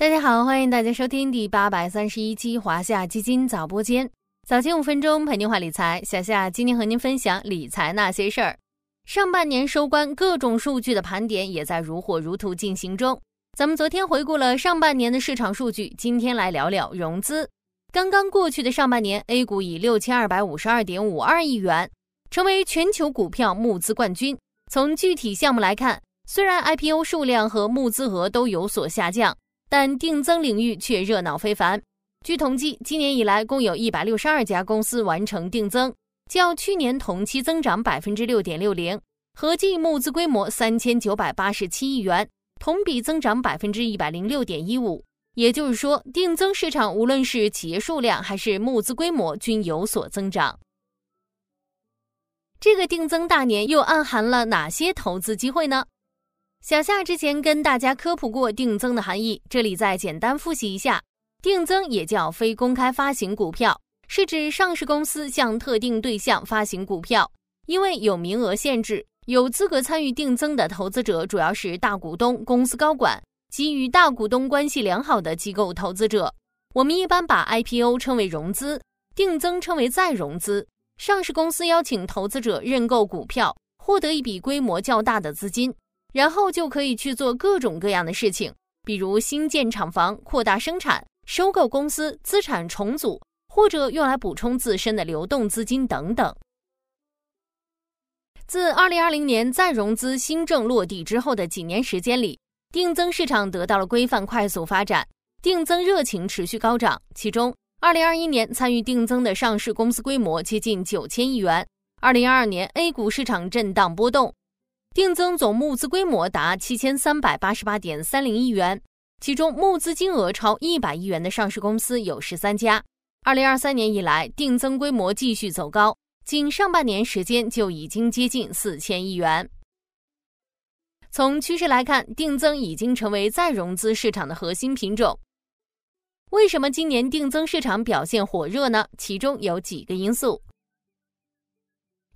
大家好，欢迎大家收听第八百三十一期华夏基金早播间，早间五分钟陪您话理财。小夏今天和您分享理财那些事儿。上半年收官，各种数据的盘点也在如火如荼进行中。咱们昨天回顾了上半年的市场数据，今天来聊聊融资。刚刚过去的上半年，A 股以六千二百五十二点五二亿元成为全球股票募资冠军。从具体项目来看，虽然 IPO 数量和募资额都有所下降。但定增领域却热闹非凡。据统计，今年以来共有一百六十二家公司完成定增，较去年同期增长百分之六点六零，合计募资规模三千九百八十七亿元，同比增长百分之一百零六点一五。也就是说，定增市场无论是企业数量还是募资规模均有所增长。这个定增大年又暗含了哪些投资机会呢？小夏之前跟大家科普过定增的含义，这里再简单复习一下。定增也叫非公开发行股票，是指上市公司向特定对象发行股票，因为有名额限制，有资格参与定增的投资者主要是大股东、公司高管及与大股东关系良好的机构投资者。我们一般把 IPO 称为融资，定增称为再融资。上市公司邀请投资者认购股票，获得一笔规模较大的资金。然后就可以去做各种各样的事情，比如新建厂房、扩大生产、收购公司、资产重组，或者用来补充自身的流动资金等等。自2020年再融资新政落地之后的几年时间里，定增市场得到了规范快速发展，定增热情持续高涨。其中，2021年参与定增的上市公司规模接近九千亿元。2022年 A 股市场震荡波动。定增总募资规模达七千三百八十八点三零亿元，其中募资金额超一百亿元的上市公司有十三家。二零二三年以来，定增规模继续走高，仅上半年时间就已经接近四千亿元。从趋势来看，定增已经成为再融资市场的核心品种。为什么今年定增市场表现火热呢？其中有几个因素，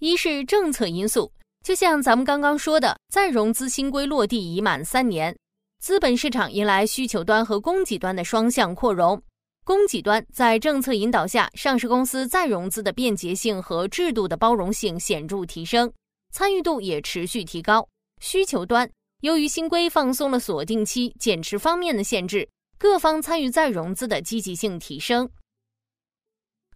一是政策因素。就像咱们刚刚说的，再融资新规落地已满三年，资本市场迎来需求端和供给端的双向扩容。供给端在政策引导下，上市公司再融资的便捷性和制度的包容性显著提升，参与度也持续提高。需求端由于新规放松了锁定期、减持方面的限制，各方参与再融资的积极性提升。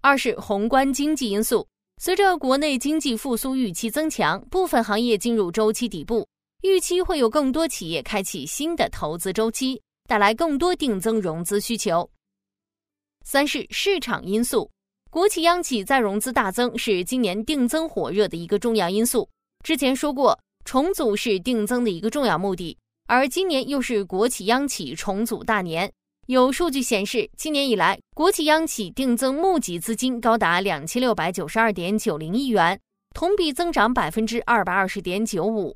二是宏观经济因素。随着国内经济复苏预期增强，部分行业进入周期底部，预期会有更多企业开启新的投资周期，带来更多定增融资需求。三是市场因素，国企央企再融资大增是今年定增火热的一个重要因素。之前说过，重组是定增的一个重要目的，而今年又是国企央企重组大年。有数据显示，今年以来，国企央企定增募集资金高达两千六百九十二点九零亿元，同比增长百分之二百二十点九五，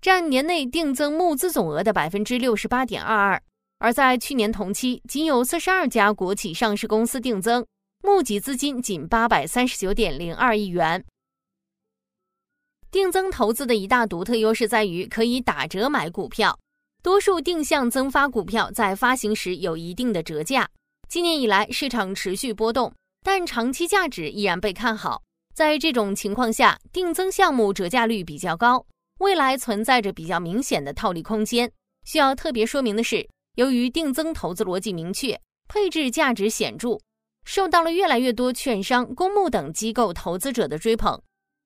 占年内定增募资总额的百分之六十八点二二。而在去年同期，仅有四十二家国企上市公司定增，募集资金仅八百三十九点零二亿元。定增投资的一大独特优势在于可以打折买股票。多数定向增发股票在发行时有一定的折价。今年以来，市场持续波动，但长期价值依然被看好。在这种情况下，定增项目折价率比较高，未来存在着比较明显的套利空间。需要特别说明的是，由于定增投资逻辑明确，配置价值显著，受到了越来越多券商、公募等机构投资者的追捧。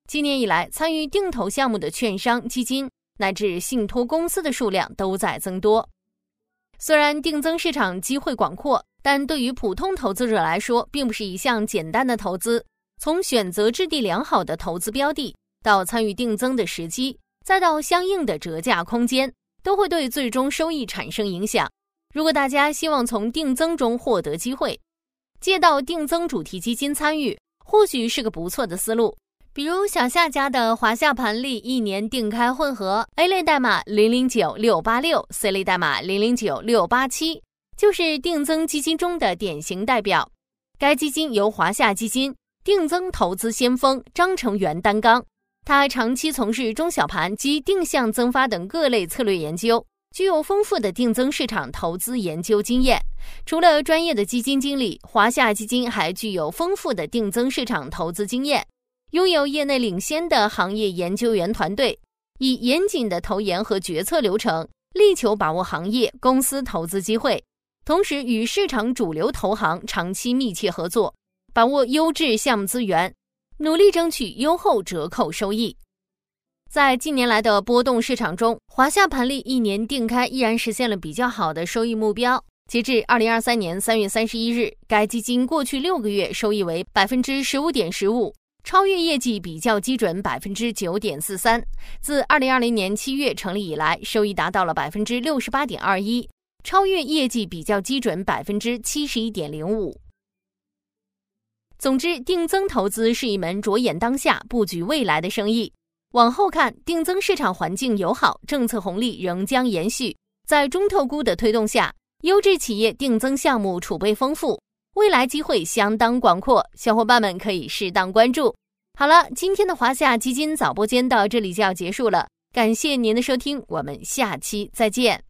今年以来，参与定投项目的券商、基金。乃至信托公司的数量都在增多。虽然定增市场机会广阔，但对于普通投资者来说，并不是一项简单的投资。从选择质地良好的投资标的，到参与定增的时机，再到相应的折价空间，都会对最终收益产生影响。如果大家希望从定增中获得机会，借到定增主题基金参与，或许是个不错的思路。比如小夏家的华夏盘利一年定开混合 A 类代码零零九六八六，C 类代码零零九六八七，就是定增基金中的典型代表。该基金由华夏基金定增投资先锋张成元担纲，他长期从事中小盘及定向增发等各类策略研究，具有丰富的定增市场投资研究经验。除了专业的基金经理，华夏基金还具有丰富的定增市场投资经验，拥有业内领先的行业研究员团队，以严谨的投研和决策流程，力求把握行业公司投资机会，同时与市场主流投行长期密切合作，把握优质项目资源，努力争取优厚折扣收益。在近年来的波动市场中，华夏盘利一年定开依然实现了比较好的收益目标。截至二零二三年三月三十一日，该基金过去六个月收益为百分之十五点十五，超越业绩比较基准百分之九点四三。自二零二零年七月成立以来，收益达到了百分之六十八点二一，超越业绩比较基准百分之七十一点零五。总之，定增投资是一门着眼当下、布局未来的生意。往后看，定增市场环境友好，政策红利仍将延续。在中特估的推动下，优质企业定增项目储备丰富，未来机会相当广阔。小伙伴们可以适当关注。好了，今天的华夏基金早播间到这里就要结束了，感谢您的收听，我们下期再见。